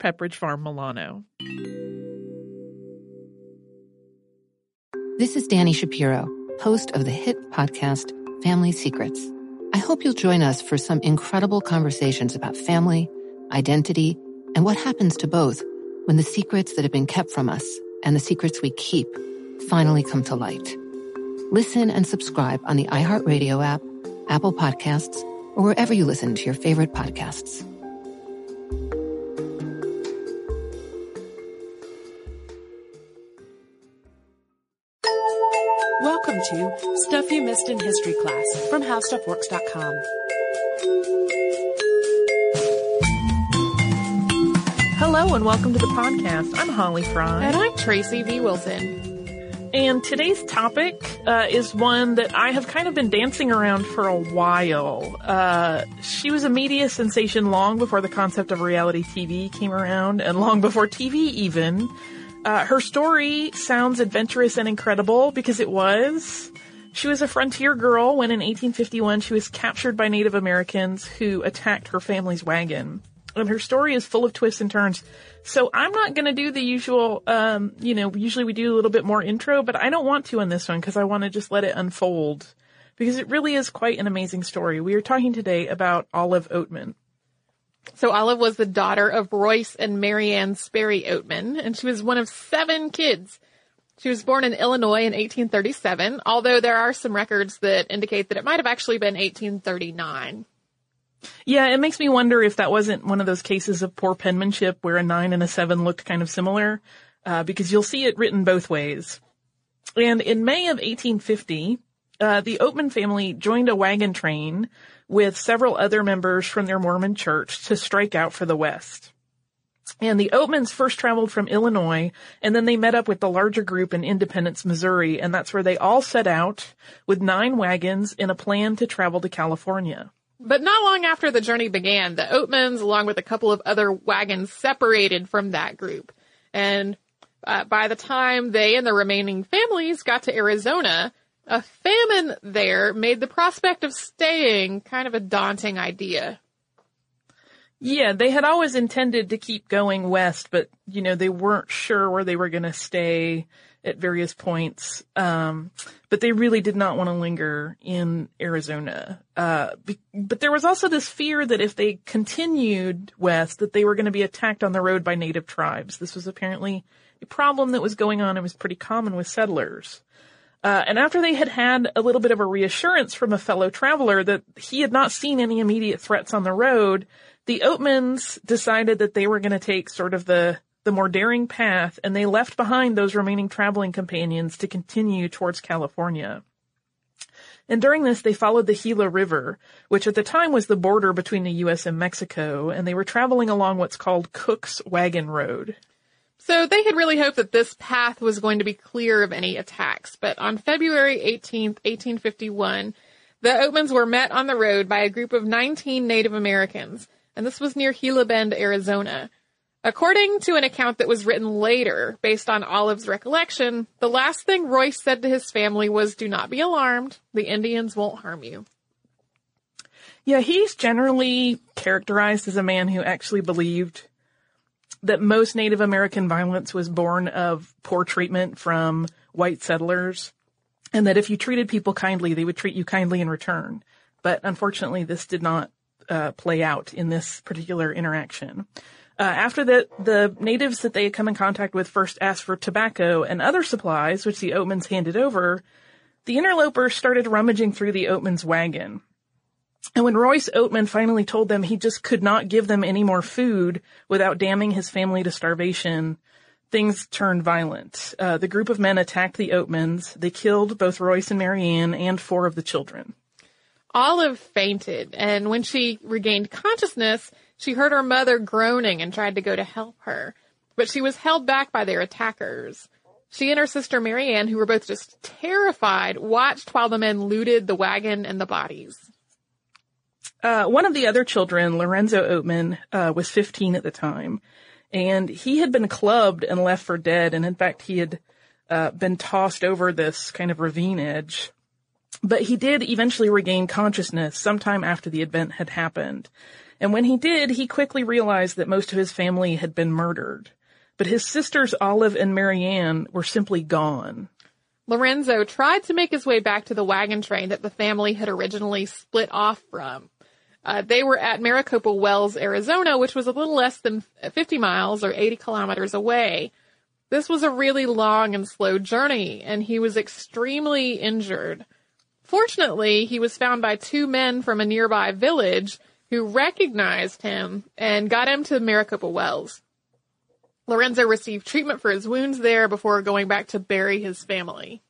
Pepperidge Farm Milano. This is Danny Shapiro, host of the hit podcast Family Secrets. I hope you'll join us for some incredible conversations about family, identity, and what happens to both when the secrets that have been kept from us and the secrets we keep finally come to light. Listen and subscribe on the iHeartRadio app, Apple Podcasts, or wherever you listen to your favorite podcasts. Welcome to Stuff You Missed in History Class from HowStuffWorks.com. Hello and welcome to the podcast. I'm Holly Fry. And I'm Tracy V. Wilson. And today's topic uh, is one that I have kind of been dancing around for a while. Uh, she was a media sensation long before the concept of reality TV came around, and long before TV even. Uh, her story sounds adventurous and incredible because it was. She was a frontier girl when in 1851 she was captured by Native Americans who attacked her family's wagon. And her story is full of twists and turns. So I'm not going to do the usual, um, you know, usually we do a little bit more intro, but I don't want to on this one because I want to just let it unfold because it really is quite an amazing story. We are talking today about Olive Oatman. So Olive was the daughter of Royce and Marianne Sperry Oatman, and she was one of seven kids. She was born in Illinois in 1837, although there are some records that indicate that it might have actually been 1839. Yeah, it makes me wonder if that wasn't one of those cases of poor penmanship where a nine and a seven looked kind of similar, uh, because you'll see it written both ways. And in May of 1850, uh, the Oatman family joined a wagon train with several other members from their Mormon church to strike out for the West. And the Oatmans first traveled from Illinois, and then they met up with the larger group in Independence, Missouri, and that's where they all set out with nine wagons in a plan to travel to California. But not long after the journey began, the Oatmans, along with a couple of other wagons, separated from that group. And uh, by the time they and the remaining families got to Arizona, a famine there made the prospect of staying kind of a daunting idea. Yeah, they had always intended to keep going west, but you know, they weren't sure where they were going to stay at various points. Um, but they really did not want to linger in Arizona. Uh, be- but there was also this fear that if they continued west, that they were going to be attacked on the road by native tribes. This was apparently a problem that was going on and was pretty common with settlers. Uh, and after they had had a little bit of a reassurance from a fellow traveler that he had not seen any immediate threats on the road, the Oatmans decided that they were going to take sort of the the more daring path, and they left behind those remaining traveling companions to continue towards California. And during this, they followed the Gila River, which at the time was the border between the U.S. and Mexico, and they were traveling along what's called Cooke's Wagon Road. So they had really hoped that this path was going to be clear of any attacks, but on February 18th, 1851, the Oatmans were met on the road by a group of 19 Native Americans, and this was near Gila Bend, Arizona. According to an account that was written later, based on Olive's recollection, the last thing Royce said to his family was, do not be alarmed. The Indians won't harm you. Yeah, he's generally characterized as a man who actually believed that most Native American violence was born of poor treatment from white settlers and that if you treated people kindly, they would treat you kindly in return. But unfortunately, this did not uh, play out in this particular interaction. Uh, after that, the natives that they had come in contact with first asked for tobacco and other supplies, which the Oatmans handed over. The interlopers started rummaging through the Oatmans' wagon. And when Royce Oatman finally told them he just could not give them any more food without damning his family to starvation, things turned violent. Uh, the group of men attacked the Oatmans. They killed both Royce and Marianne and four of the children. Olive fainted, and when she regained consciousness, she heard her mother groaning and tried to go to help her, but she was held back by their attackers. She and her sister Marianne, who were both just terrified, watched while the men looted the wagon and the bodies. Uh, one of the other children, Lorenzo Oatman, uh, was 15 at the time, and he had been clubbed and left for dead, and in fact, he had uh, been tossed over this kind of ravine edge. But he did eventually regain consciousness sometime after the event had happened. And when he did, he quickly realized that most of his family had been murdered. But his sisters Olive and Marianne were simply gone. Lorenzo tried to make his way back to the wagon train that the family had originally split off from. Uh, they were at Maricopa Wells, Arizona, which was a little less than 50 miles or 80 kilometers away. This was a really long and slow journey, and he was extremely injured. Fortunately, he was found by two men from a nearby village who recognized him and got him to Maricopa Wells. Lorenzo received treatment for his wounds there before going back to bury his family.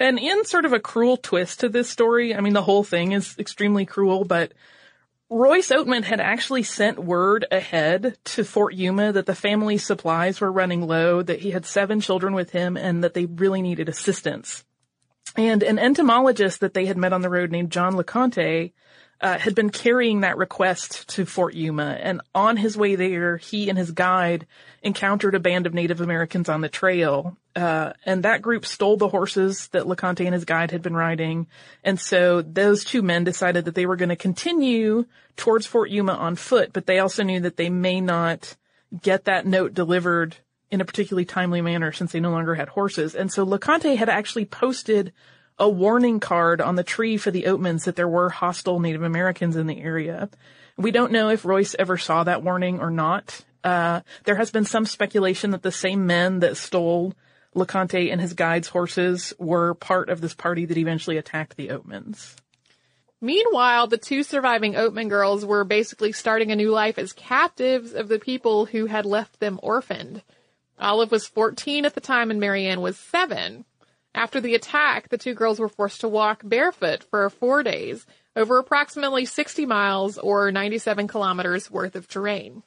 And in sort of a cruel twist to this story, I mean, the whole thing is extremely cruel, but Royce Oatman had actually sent word ahead to Fort Yuma that the family's supplies were running low, that he had seven children with him, and that they really needed assistance. And an entomologist that they had met on the road named John LeConte uh, had been carrying that request to Fort Yuma, and on his way there, he and his guide encountered a band of Native Americans on the trail, uh, and that group stole the horses that LeConte and his guide had been riding, and so those two men decided that they were going to continue towards Fort Yuma on foot, but they also knew that they may not get that note delivered in a particularly timely manner since they no longer had horses, and so LeConte had actually posted a warning card on the tree for the Oatmans that there were hostile Native Americans in the area. We don't know if Royce ever saw that warning or not. Uh, there has been some speculation that the same men that stole LeConte and his guide's horses were part of this party that eventually attacked the Oatmans. Meanwhile, the two surviving Oatman girls were basically starting a new life as captives of the people who had left them orphaned. Olive was 14 at the time and Marianne was 7. After the attack, the two girls were forced to walk barefoot for four days over approximately 60 miles or 97 kilometers worth of terrain.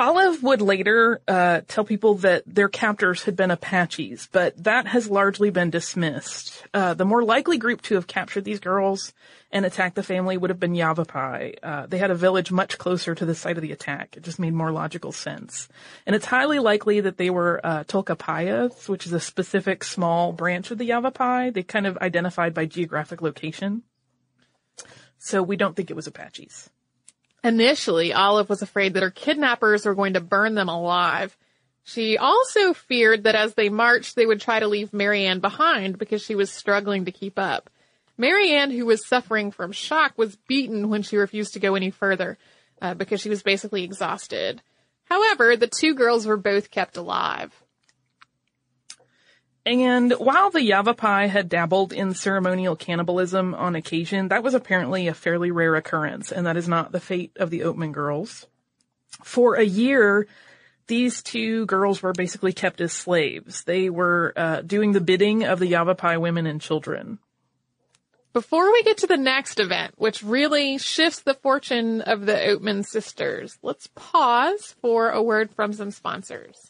Olive would later uh, tell people that their captors had been Apaches, but that has largely been dismissed. Uh, the more likely group to have captured these girls and attacked the family would have been Yavapai. Uh, they had a village much closer to the site of the attack. It just made more logical sense. And it's highly likely that they were uh, Tolkapayas, which is a specific small branch of the Yavapai. They kind of identified by geographic location. So we don't think it was Apaches. Initially, Olive was afraid that her kidnappers were going to burn them alive. She also feared that as they marched, they would try to leave Marianne behind because she was struggling to keep up. Marianne, who was suffering from shock, was beaten when she refused to go any further uh, because she was basically exhausted. However, the two girls were both kept alive. And while the Yavapai had dabbled in ceremonial cannibalism on occasion, that was apparently a fairly rare occurrence, and that is not the fate of the Oatman girls. For a year, these two girls were basically kept as slaves. They were uh, doing the bidding of the Yavapai women and children. Before we get to the next event, which really shifts the fortune of the Oatman sisters, let's pause for a word from some sponsors.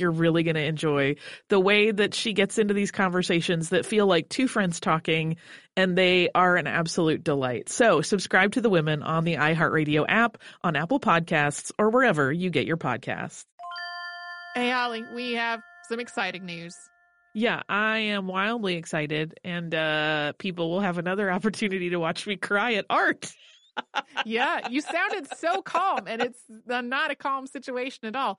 you're really going to enjoy the way that she gets into these conversations that feel like two friends talking, and they are an absolute delight. So subscribe to The Women on the iHeartRadio app, on Apple Podcasts, or wherever you get your podcasts. Hey, Holly, we have some exciting news. Yeah, I am wildly excited, and uh, people will have another opportunity to watch me cry at art. yeah, you sounded so calm, and it's not a calm situation at all.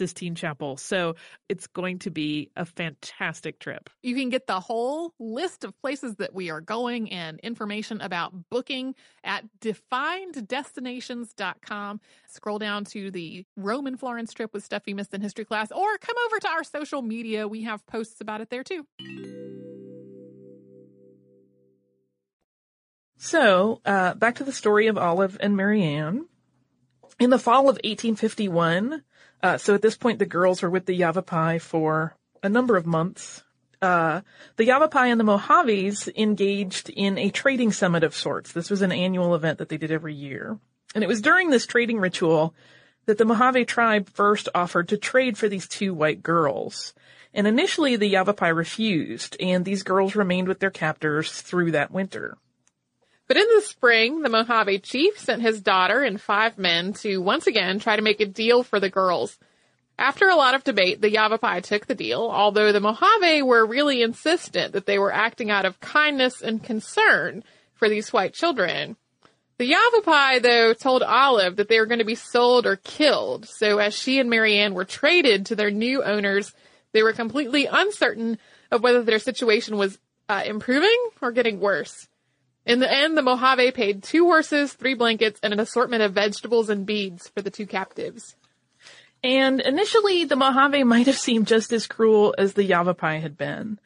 Sistine Chapel. So it's going to be a fantastic trip. You can get the whole list of places that we are going and information about booking at defineddestinations.com. Scroll down to the Roman Florence trip with stuff you missed in history class, or come over to our social media. We have posts about it there too. So, uh, back to the story of Olive and Marianne. In the fall of 1851, uh, so at this point, the girls were with the Yavapai for a number of months. Uh, the Yavapai and the Mojaves engaged in a trading summit of sorts. This was an annual event that they did every year. And it was during this trading ritual that the Mojave tribe first offered to trade for these two white girls. And initially the Yavapai refused, and these girls remained with their captors through that winter. But in the spring, the Mojave chief sent his daughter and five men to once again try to make a deal for the girls. After a lot of debate, the Yavapai took the deal, although the Mojave were really insistent that they were acting out of kindness and concern for these white children. The Yavapai, though, told Olive that they were going to be sold or killed, so as she and Marianne were traded to their new owners, they were completely uncertain of whether their situation was uh, improving or getting worse. In the end, the Mojave paid two horses, three blankets, and an assortment of vegetables and beads for the two captives. And initially, the Mojave might have seemed just as cruel as the Yavapai had been.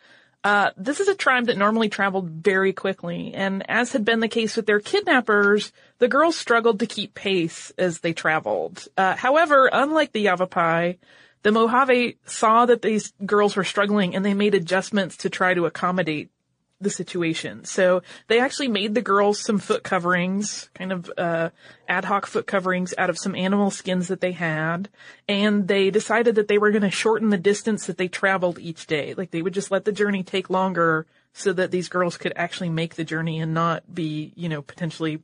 Uh, this is a tribe that normally traveled very quickly, and as had been the case with their kidnappers, the girls struggled to keep pace as they traveled. Uh, however, unlike the Yavapai, the Mojave saw that these girls were struggling and they made adjustments to try to accommodate the situation. So they actually made the girls some foot coverings, kind of uh, ad hoc foot coverings out of some animal skins that they had, and they decided that they were going to shorten the distance that they traveled each day. Like they would just let the journey take longer so that these girls could actually make the journey and not be, you know, potentially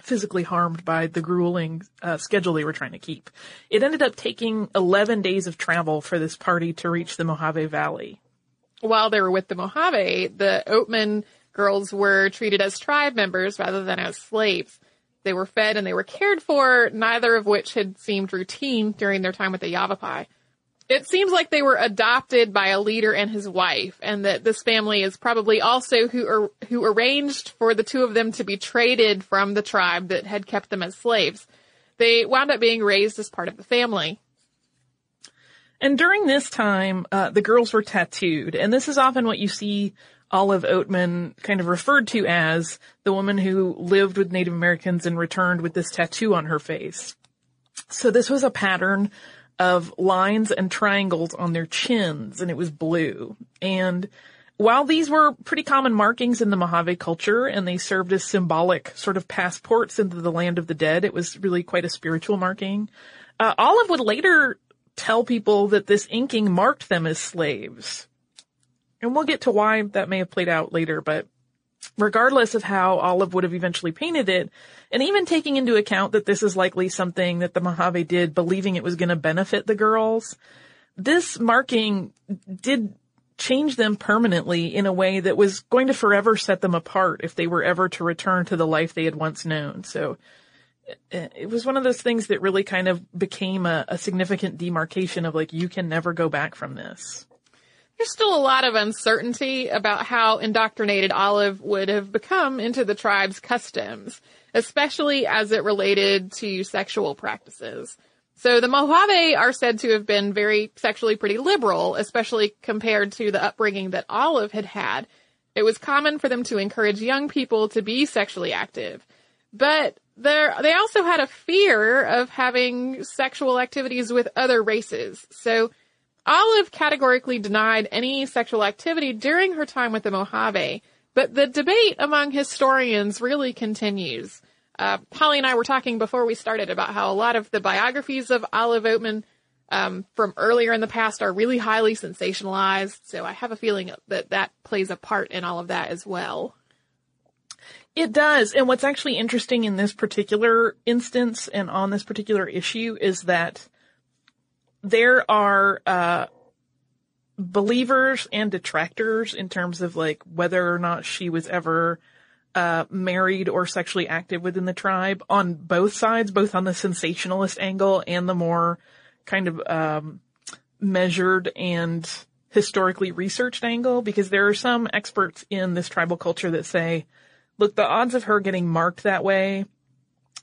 physically harmed by the grueling uh, schedule they were trying to keep. It ended up taking 11 days of travel for this party to reach the Mojave Valley while they were with the Mojave, the Oatman girls were treated as tribe members rather than as slaves. They were fed and they were cared for, neither of which had seemed routine during their time with the Yavapai. It seems like they were adopted by a leader and his wife, and that this family is probably also who who arranged for the two of them to be traded from the tribe that had kept them as slaves. They wound up being raised as part of the family. And during this time, uh, the girls were tattooed, and this is often what you see Olive Oatman kind of referred to as the woman who lived with Native Americans and returned with this tattoo on her face. So this was a pattern of lines and triangles on their chins, and it was blue. And while these were pretty common markings in the Mojave culture and they served as symbolic sort of passports into the land of the dead, it was really quite a spiritual marking. Uh, Olive would later tell people that this inking marked them as slaves. And we'll get to why that may have played out later, but regardless of how Olive would have eventually painted it, and even taking into account that this is likely something that the Mojave did believing it was going to benefit the girls, this marking did change them permanently in a way that was going to forever set them apart if they were ever to return to the life they had once known. So Uh, it was one of those things that really kind of became a, a significant demarcation of like, you can never go back from this. There's still a lot of uncertainty about how indoctrinated Olive would have become into the tribe's customs, especially as it related to sexual practices. So the Mojave are said to have been very sexually pretty liberal, especially compared to the upbringing that Olive had had. It was common for them to encourage young people to be sexually active. But they also had a fear of having sexual activities with other races. So Olive categorically denied any sexual activity during her time with the Mojave, but the debate among historians really continues. Uh, Holly and I were talking before we started about how a lot of the biographies of Olive Oatman um, from earlier in the past are really highly sensationalized. So I have a feeling that that plays a part in all of that as well. It does. And what's actually interesting in this particular instance and on this particular issue is that there are, uh, believers and detractors in terms of like whether or not she was ever uh, married or sexually active within the tribe on both sides, both on the sensationalist angle and the more kind of um, measured and historically researched angle. Because there are some experts in this tribal culture that say, look, the odds of her getting marked that way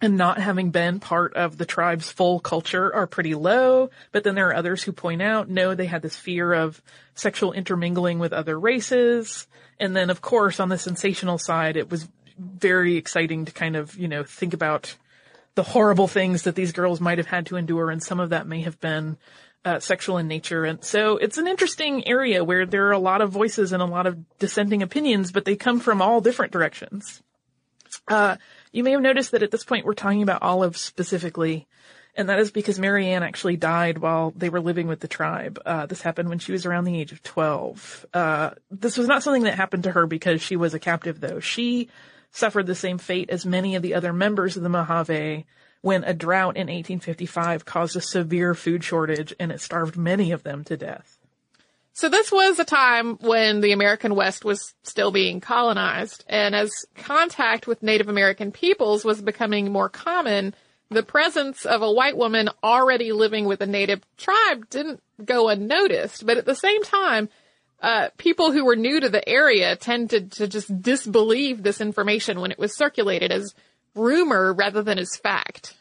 and not having been part of the tribe's full culture are pretty low. But then there are others who point out, no, they had this fear of sexual intermingling with other races. And then of course on the sensational side, it was very exciting to kind of, you know, think about the horrible things that these girls might have had to endure. And some of that may have been uh, sexual in nature. And so it's an interesting area where there are a lot of voices and a lot of dissenting opinions, but they come from all different directions. Uh, you may have noticed that at this point we're talking about Olive specifically. And that is because Marianne actually died while they were living with the tribe. Uh, this happened when she was around the age of 12. Uh, this was not something that happened to her because she was a captive though. She suffered the same fate as many of the other members of the Mojave when a drought in 1855 caused a severe food shortage and it starved many of them to death. So this was a time when the American West was still being colonized, and as contact with Native American peoples was becoming more common, the presence of a white woman already living with a native tribe didn't go unnoticed. But at the same time, uh, people who were new to the area tended to just disbelieve this information when it was circulated as rumor rather than as fact.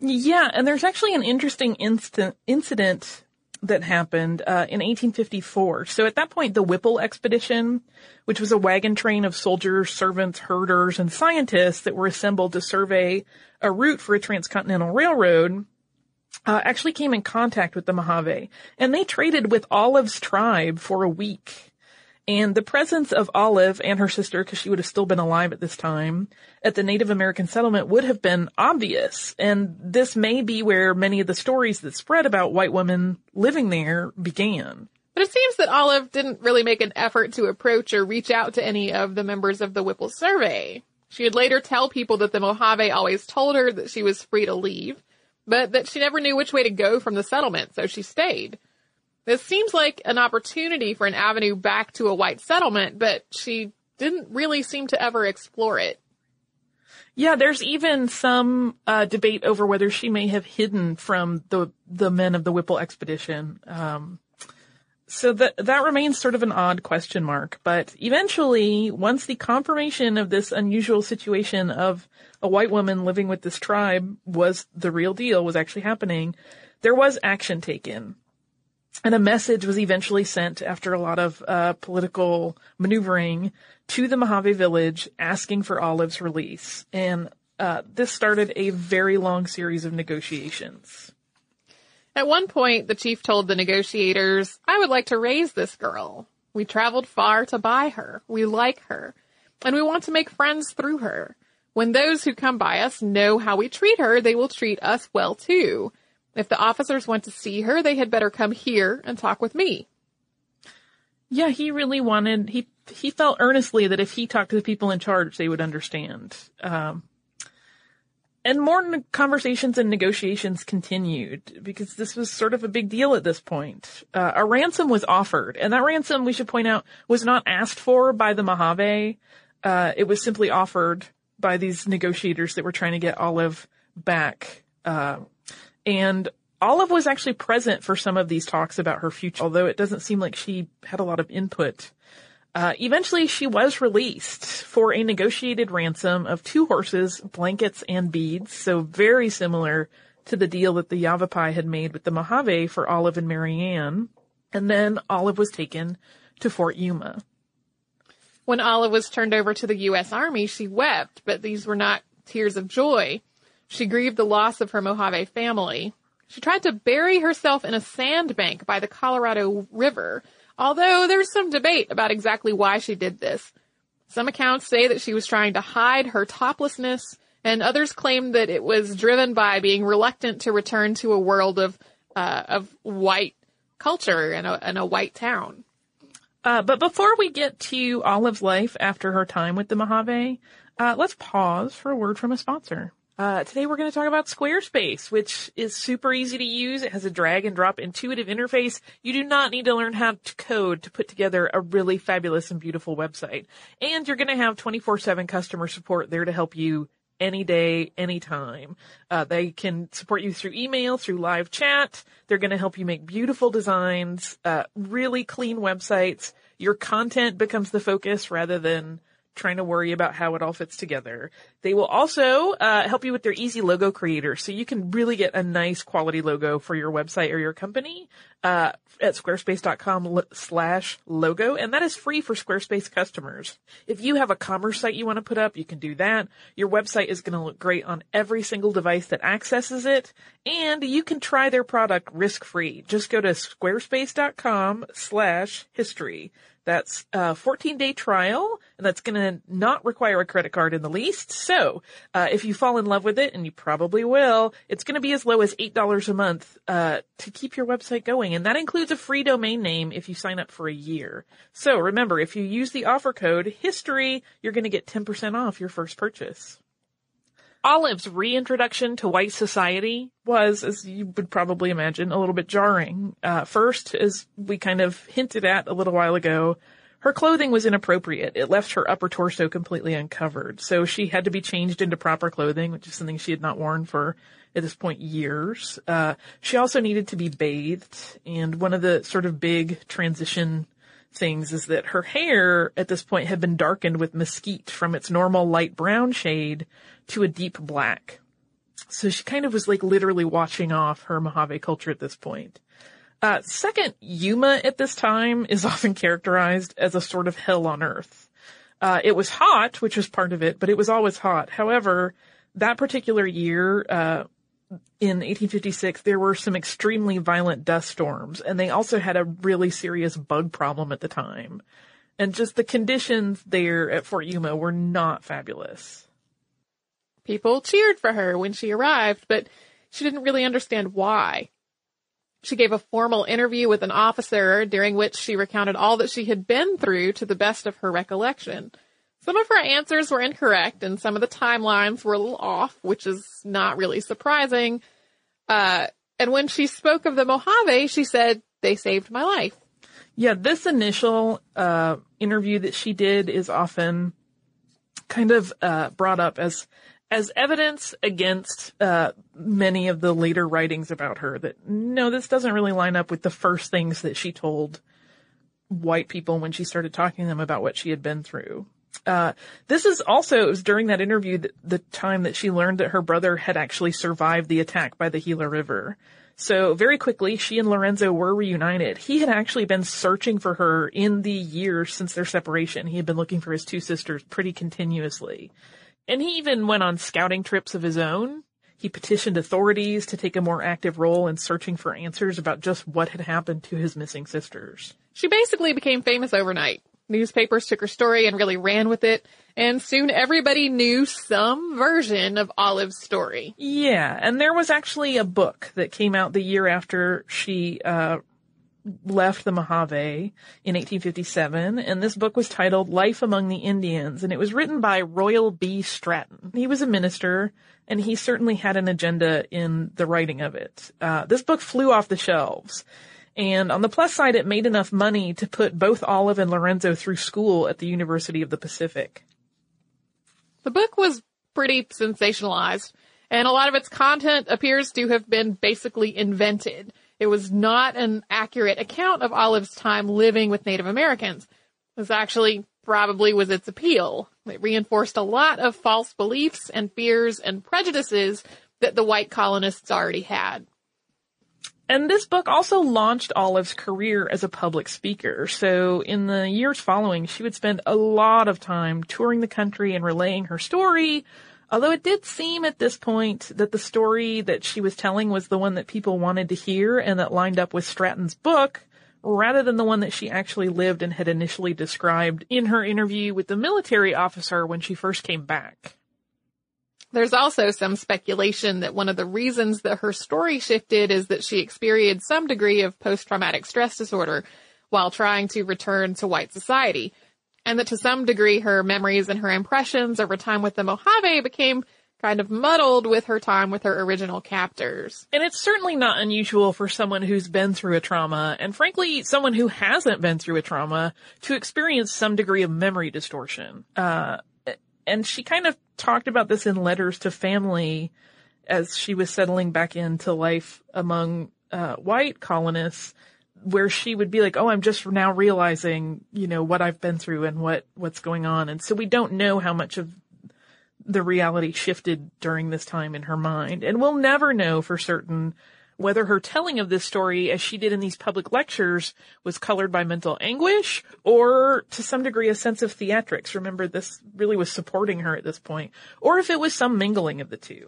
Yeah, and there's actually an interesting instant incident that happened uh, in 1854. So at that point, the Whipple expedition, which was a wagon train of soldiers, servants, herders, and scientists that were assembled to survey a route for a transcontinental railroad, uh, actually came in contact with the Mojave, and they traded with Olive's tribe for a week. And the presence of Olive and her sister, because she would have still been alive at this time, at the Native American settlement would have been obvious. And this may be where many of the stories that spread about white women living there began. But it seems that Olive didn't really make an effort to approach or reach out to any of the members of the Whipple survey. She would later tell people that the Mojave always told her that she was free to leave, but that she never knew which way to go from the settlement, so she stayed. This seems like an opportunity for an avenue back to a white settlement, but she didn't really seem to ever explore it. Yeah, there's even some uh, debate over whether she may have hidden from the the men of the Whipple expedition. Um, so that that remains sort of an odd question mark. But eventually, once the confirmation of this unusual situation of a white woman living with this tribe was the real deal, was actually happening, there was action taken. And a message was eventually sent after a lot of uh, political maneuvering to the Mojave village asking for Olive's release. And uh, this started a very long series of negotiations. At one point, the chief told the negotiators, I would like to raise this girl. We traveled far to buy her. We like her. And we want to make friends through her. When those who come by us know how we treat her, they will treat us well too. If the officers want to see her, they had better come here and talk with me. Yeah, he really wanted, he, he felt earnestly that if he talked to the people in charge, they would understand. Um, and more conversations and negotiations continued because this was sort of a big deal at this point. Uh, a ransom was offered, and that ransom, we should point out, was not asked for by the Mojave. Uh, it was simply offered by these negotiators that were trying to get Olive back. Uh, and Olive was actually present for some of these talks about her future, although it doesn't seem like she had a lot of input. Uh, eventually she was released for a negotiated ransom of two horses, blankets, and beads, so very similar to the deal that the Yavapai had made with the Mojave for Olive and Marianne. And then Olive was taken to Fort Yuma. When Olive was turned over to the U.S. Army, she wept, but these were not tears of joy. She grieved the loss of her Mojave family. She tried to bury herself in a sandbank by the Colorado River, although there's some debate about exactly why she did this. Some accounts say that she was trying to hide her toplessness, and others claim that it was driven by being reluctant to return to a world of uh, of white culture and a, and a white town. Uh, but before we get to Olive's life after her time with the Mojave, uh, let's pause for a word from a sponsor. Uh, today we're going to talk about Squarespace, which is super easy to use. It has a drag and drop intuitive interface. You do not need to learn how to code to put together a really fabulous and beautiful website. And you're going to have 24-7 customer support there to help you any day, anytime. Uh, they can support you through email, through live chat. They're going to help you make beautiful designs, uh, really clean websites. Your content becomes the focus rather than trying to worry about how it all fits together. They will also uh, help you with their easy logo creator, so you can really get a nice quality logo for your website or your company uh, at squarespace.com slash logo, and that is free for Squarespace customers. If you have a commerce site you want to put up, you can do that. Your website is going to look great on every single device that accesses it, and you can try their product risk-free. Just go to squarespace.com slash history. That's a 14 day trial and that's going to not require a credit card in the least. So, uh, if you fall in love with it and you probably will, it's going to be as low as $8 a month, uh, to keep your website going. And that includes a free domain name if you sign up for a year. So remember, if you use the offer code history, you're going to get 10% off your first purchase. Olive's reintroduction to white society was, as you would probably imagine, a little bit jarring. Uh, first, as we kind of hinted at a little while ago, her clothing was inappropriate. It left her upper torso completely uncovered. So she had to be changed into proper clothing, which is something she had not worn for, at this point, years. Uh, she also needed to be bathed. And one of the sort of big transition things is that her hair at this point had been darkened with mesquite from its normal light brown shade to a deep black. So she kind of was like literally washing off her Mojave culture at this point. Uh, second, Yuma at this time is often characterized as a sort of hell on earth. Uh, it was hot, which was part of it, but it was always hot. However, that particular year, uh, in 1856, there were some extremely violent dust storms, and they also had a really serious bug problem at the time. And just the conditions there at Fort Yuma were not fabulous. People cheered for her when she arrived, but she didn't really understand why. She gave a formal interview with an officer during which she recounted all that she had been through to the best of her recollection. Some of her answers were incorrect and some of the timelines were a little off, which is not really surprising. Uh, and when she spoke of the Mojave, she said, they saved my life. Yeah, this initial, uh, interview that she did is often kind of, uh, brought up as as evidence against uh, many of the later writings about her that no, this doesn't really line up with the first things that she told white people when she started talking to them about what she had been through. Uh, this is also, it was during that interview that, the time that she learned that her brother had actually survived the attack by the Gila River. So very quickly, she and Lorenzo were reunited. He had actually been searching for her in the years since their separation. He had been looking for his two sisters pretty continuously. And he even went on scouting trips of his own. He petitioned authorities to take a more active role in searching for answers about just what had happened to his missing sisters. She basically became famous overnight. Newspapers took her story and really ran with it, and soon everybody knew some version of Olive's story. Yeah, and there was actually a book that came out the year after she uh, left the Mojave in 1857, and this book was titled Life Among the Indians, and it was written by Royal B. Stratton. He was a minister, and he certainly had an agenda in the writing of it. Uh, this book flew off the shelves. And on the plus side, it made enough money to put both Olive and Lorenzo through school at the University of the Pacific. The book was pretty sensationalized, and a lot of its content appears to have been basically invented. It was not an accurate account of Olive's time living with Native Americans. This actually probably was its appeal. It reinforced a lot of false beliefs and fears and prejudices that the white colonists already had. And this book also launched Olive's career as a public speaker. So in the years following, she would spend a lot of time touring the country and relaying her story. Although it did seem at this point that the story that she was telling was the one that people wanted to hear and that lined up with Stratton's book, rather than the one that she actually lived and had initially described in her interview with the military officer when she first came back. There's also some speculation that one of the reasons that her story shifted is that she experienced some degree of post-traumatic stress disorder while trying to return to white society. And that to some degree her memories and her impressions of her time with the Mojave became kind of muddled with her time with her original captors. And it's certainly not unusual for someone who's been through a trauma, and frankly, someone who hasn't been through a trauma, to experience some degree of memory distortion. Uh, and she kind of talked about this in letters to family as she was settling back into life among uh, white colonists where she would be like, "Oh, I'm just now realizing, you know, what I've been through and what what's going on." And so we don't know how much of the reality shifted during this time in her mind. And we'll never know for certain whether her telling of this story, as she did in these public lectures, was colored by mental anguish or to some degree a sense of theatrics. Remember, this really was supporting her at this point, or if it was some mingling of the two.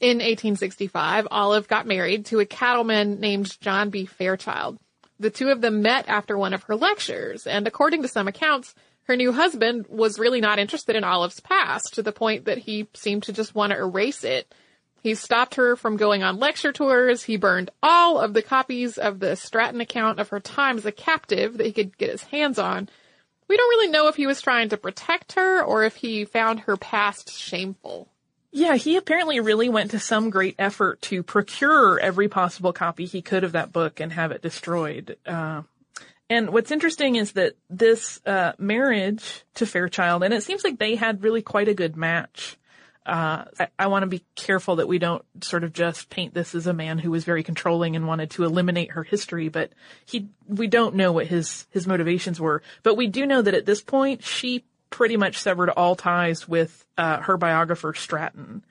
In 1865, Olive got married to a cattleman named John B. Fairchild. The two of them met after one of her lectures, and according to some accounts, her new husband was really not interested in Olive's past to the point that he seemed to just want to erase it. He stopped her from going on lecture tours. He burned all of the copies of the Stratton account of her time as a captive that he could get his hands on. We don't really know if he was trying to protect her or if he found her past shameful. Yeah, he apparently really went to some great effort to procure every possible copy he could of that book and have it destroyed. Uh, and what's interesting is that this uh, marriage to Fairchild, and it seems like they had really quite a good match uh, I, I want to be careful that we don't sort of just paint this as a man who was very controlling and wanted to eliminate her history, but he, we don't know what his, his motivations were. But we do know that at this point, she pretty much severed all ties with, uh, her biographer Stratton.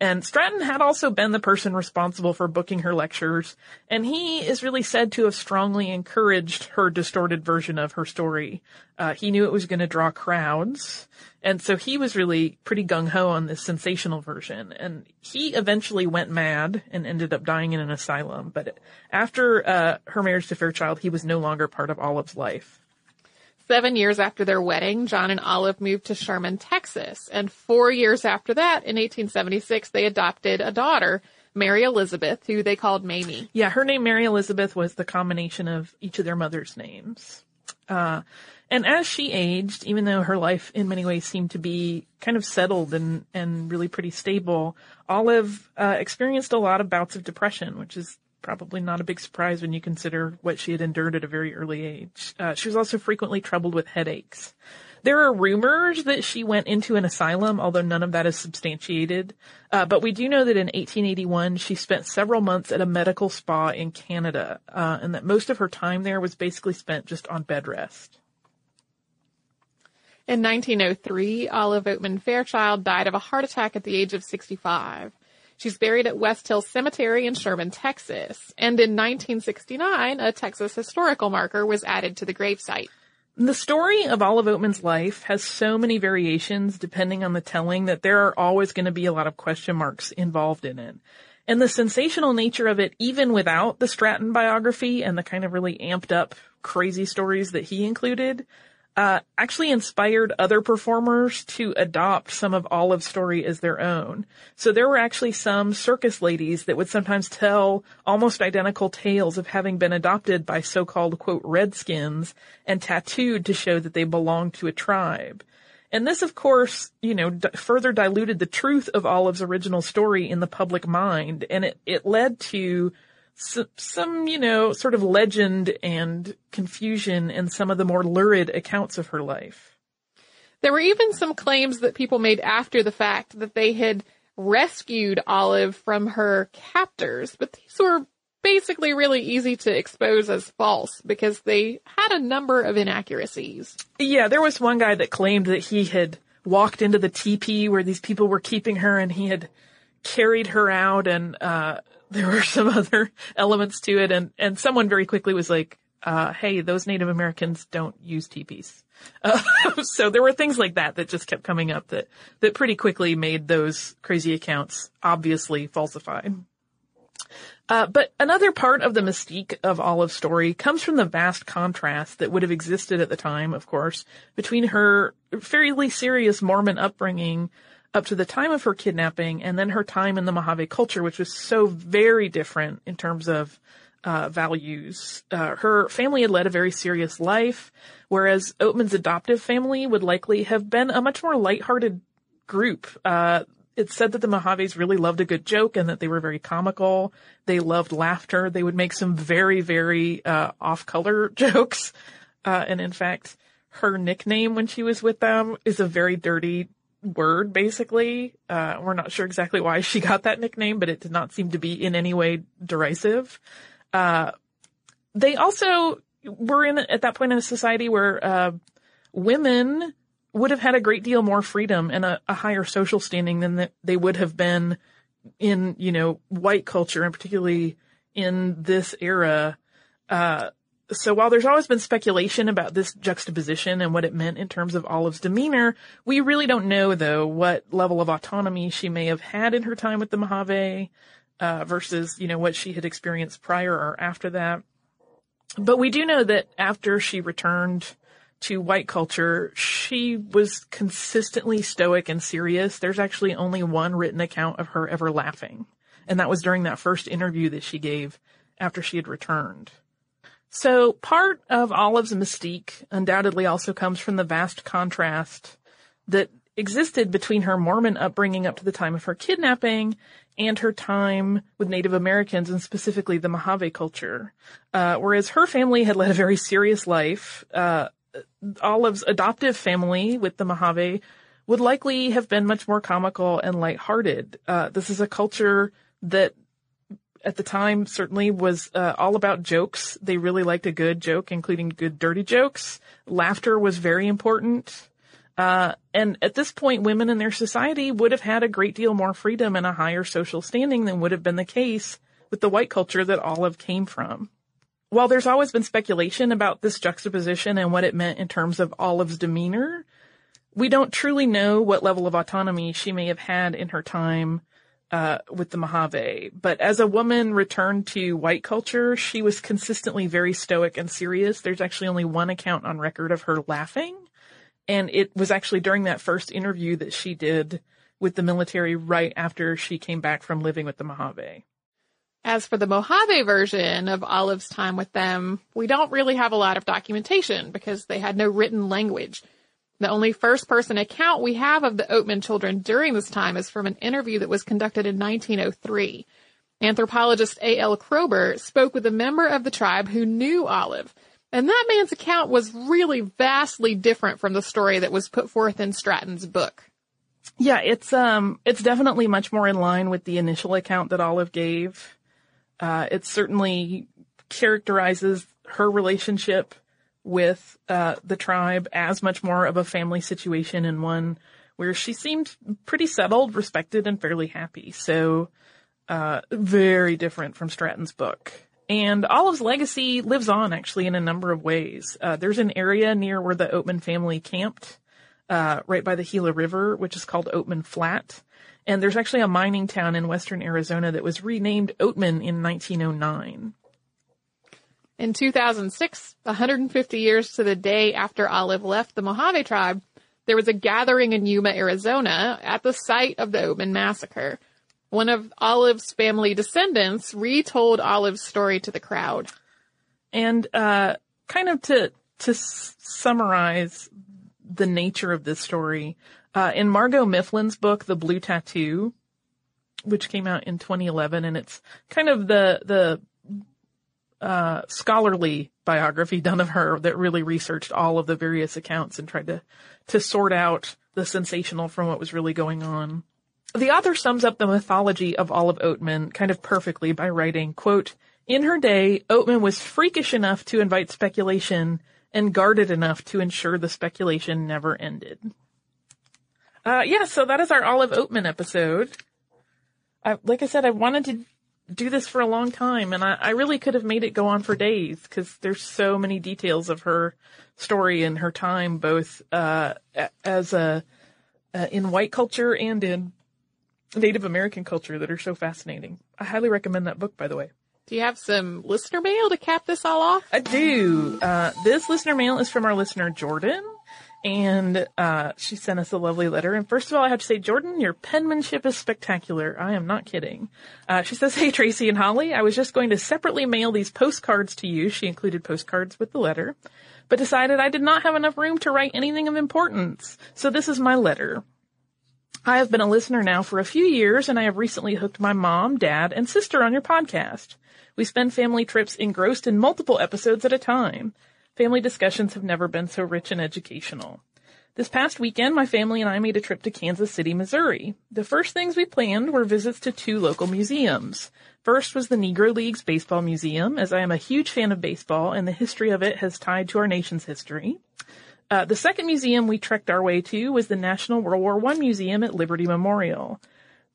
And Stratton had also been the person responsible for booking her lectures, and he is really said to have strongly encouraged her distorted version of her story. Uh, he knew it was going to draw crowds, and so he was really pretty gung ho on this sensational version. And he eventually went mad and ended up dying in an asylum. But after uh, her marriage to Fairchild, he was no longer part of Olive's life. Seven years after their wedding, John and Olive moved to Sherman, Texas. And four years after that, in 1876, they adopted a daughter, Mary Elizabeth, who they called Mamie. Yeah, her name, Mary Elizabeth, was the combination of each of their mother's names. Uh, and as she aged, even though her life in many ways seemed to be kind of settled and, and really pretty stable, Olive uh, experienced a lot of bouts of depression, which is probably not a big surprise when you consider what she had endured at a very early age. Uh, she was also frequently troubled with headaches. There are rumors that she went into an asylum, although none of that is substantiated. Uh, but we do know that in 1881 she spent several months at a medical spa in Canada, uh, and that most of her time there was basically spent just on bed rest. In 1903, Olive Oatman Fairchild died of a heart attack at the age of 65. She's buried at West Hill Cemetery in Sherman, Texas. And in 1969, a Texas historical marker was added to the gravesite. The story of Olive Oatman's life has so many variations depending on the telling that there are always going to be a lot of question marks involved in it. And the sensational nature of it, even without the Stratton biography and the kind of really amped up crazy stories that he included, uh, actually inspired other performers to adopt some of Olive's story as their own. So there were actually some circus ladies that would sometimes tell almost identical tales of having been adopted by so-called quote redskins and tattooed to show that they belonged to a tribe. And this, of course, you know, d- further diluted the truth of Olive's original story in the public mind, and it, it led to some, some, you know, sort of legend and confusion in some of the more lurid accounts of her life. There were even some claims that people made after the fact that they had rescued Olive from her captors, but these were basically really easy to expose as false because they had a number of inaccuracies. Yeah, there was one guy that claimed that he had walked into the teepee where these people were keeping her and he had carried her out and, uh, there were some other elements to it and, and someone very quickly was like, uh, hey, those Native Americans don't use teepees. Uh, so there were things like that that just kept coming up that, that pretty quickly made those crazy accounts obviously falsified. Uh, but another part of the mystique of Olive's story comes from the vast contrast that would have existed at the time, of course, between her fairly serious Mormon upbringing up to the time of her kidnapping and then her time in the Mojave culture, which was so very different in terms of uh, values. Uh, her family had led a very serious life, whereas Oatman's adoptive family would likely have been a much more lighthearted group. Uh, it's said that the Mojaves really loved a good joke and that they were very comical. They loved laughter. They would make some very, very uh, off-color jokes. Uh, and in fact, her nickname when she was with them is a very dirty word, basically. Uh, we're not sure exactly why she got that nickname, but it did not seem to be in any way derisive. Uh, they also were in, at that point in a society where, uh, women would have had a great deal more freedom and a, a higher social standing than the, they would have been in, you know, white culture and particularly in this era. So while there's always been speculation about this juxtaposition and what it meant in terms of Olive's demeanor, we really don't know though what level of autonomy she may have had in her time with the Mojave, uh, versus, you know, what she had experienced prior or after that. But we do know that after she returned to white culture, she was consistently stoic and serious. There's actually only one written account of her ever laughing. And that was during that first interview that she gave after she had returned. So part of Olive's mystique undoubtedly also comes from the vast contrast that existed between her Mormon upbringing up to the time of her kidnapping and her time with Native Americans and specifically the Mojave culture. Uh, whereas her family had led a very serious life, uh, Olive's adoptive family with the Mojave would likely have been much more comical and lighthearted. Uh, this is a culture that at the time certainly was uh, all about jokes. They really liked a good joke, including good dirty jokes. Laughter was very important. Uh, and at this point, women in their society would have had a great deal more freedom and a higher social standing than would have been the case with the white culture that Olive came from. While there's always been speculation about this juxtaposition and what it meant in terms of Olive's demeanor, we don't truly know what level of autonomy she may have had in her time uh, with the Mojave. But as a woman returned to white culture, she was consistently very stoic and serious. There's actually only one account on record of her laughing. And it was actually during that first interview that she did with the military right after she came back from living with the Mojave. As for the Mojave version of Olive's time with them, we don't really have a lot of documentation because they had no written language. The only first person account we have of the Oatman children during this time is from an interview that was conducted in 1903. Anthropologist A.L. Kroeber spoke with a member of the tribe who knew Olive, and that man's account was really vastly different from the story that was put forth in Stratton's book. Yeah, it's um it's definitely much more in line with the initial account that Olive gave. Uh, it certainly characterizes her relationship with uh, the tribe as much more of a family situation and one where she seemed pretty settled, respected, and fairly happy. So, uh, very different from Stratton's book. And Olive's legacy lives on actually in a number of ways. Uh, there's an area near where the Oatman family camped, uh, right by the Gila River, which is called Oatman Flat. And there's actually a mining town in western Arizona that was renamed Oatman in 1909. In In 2006, 150 years to the day after Olive left the Mojave tribe, there was a gathering in Yuma, Arizona at the site of the Oatman massacre. One of Olive's family descendants retold Olive's story to the crowd. And uh, kind of to to s- summarize the nature of this story, uh, in Margot Mifflin's book, The Blue Tattoo, which came out in 2011, and it's kind of the the uh, scholarly biography done of her that really researched all of the various accounts and tried to to sort out the sensational from what was really going on. The author sums up the mythology of Olive Oatman kind of perfectly by writing, quote, in her day, Oatman was freakish enough to invite speculation and guarded enough to ensure the speculation never ended. Uh, yeah, so that is our Olive Oatman episode. I, like I said, I wanted to do this for a long time and I, I really could have made it go on for days because there's so many details of her story and her time, both, uh, as a, uh, in white culture and in Native American culture that are so fascinating. I highly recommend that book, by the way. Do you have some listener mail to cap this all off? I do. Uh, this listener mail is from our listener Jordan, and uh, she sent us a lovely letter. And first of all, I have to say, Jordan, your penmanship is spectacular. I am not kidding. Uh, she says, "Hey Tracy and Holly, I was just going to separately mail these postcards to you." She included postcards with the letter, but decided I did not have enough room to write anything of importance. So this is my letter. I have been a listener now for a few years and I have recently hooked my mom, dad, and sister on your podcast. We spend family trips engrossed in multiple episodes at a time. Family discussions have never been so rich and educational. This past weekend, my family and I made a trip to Kansas City, Missouri. The first things we planned were visits to two local museums. First was the Negro Leagues Baseball Museum, as I am a huge fan of baseball and the history of it has tied to our nation's history. Uh, the second museum we trekked our way to was the National World War I Museum at Liberty Memorial.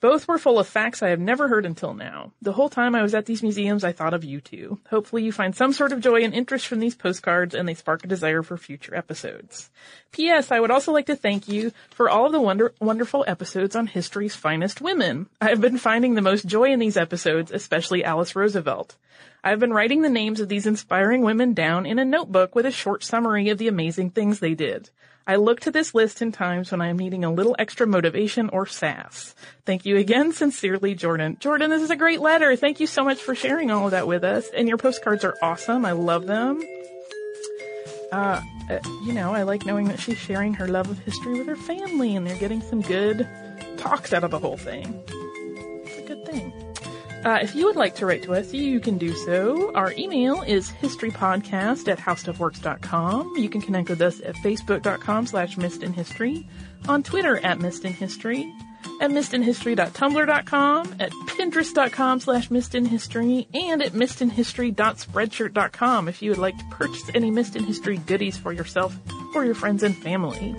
Both were full of facts I have never heard until now. The whole time I was at these museums, I thought of you two. Hopefully you find some sort of joy and interest from these postcards and they spark a desire for future episodes. P.S. I would also like to thank you for all of the wonder- wonderful episodes on history's finest women. I have been finding the most joy in these episodes, especially Alice Roosevelt. I have been writing the names of these inspiring women down in a notebook with a short summary of the amazing things they did. I look to this list in times when I am needing a little extra motivation or sass. Thank you again, sincerely, Jordan. Jordan, this is a great letter. Thank you so much for sharing all of that with us. And your postcards are awesome. I love them. Uh, uh, you know, I like knowing that she's sharing her love of history with her family and they're getting some good talks out of the whole thing. Uh, if you would like to write to us, you can do so. Our email is historypodcast at howstuffworks.com. You can connect with us at facebook.com slash missedinhistory, on Twitter at missedinhistory, at missedinhistory.tumblr.com, at pinterest.com slash missedinhistory, and at missedinhistory.spreadshirt.com if you would like to purchase any Missed in History goodies for yourself or your friends and family.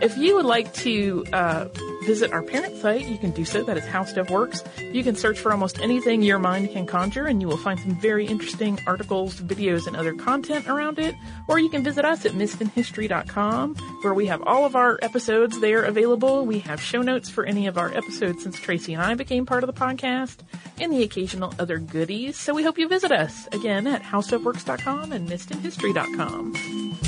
If you would like to uh, visit our parent site, you can do so. That is How Stuff Works. You can search for almost anything your mind can conjure, and you will find some very interesting articles, videos, and other content around it. Or you can visit us at missedinhistory.com, where we have all of our episodes there available. We have show notes for any of our episodes since Tracy and I became part of the podcast, and the occasional other goodies. So we hope you visit us again at howstuffworks.com and missedinhistory.com.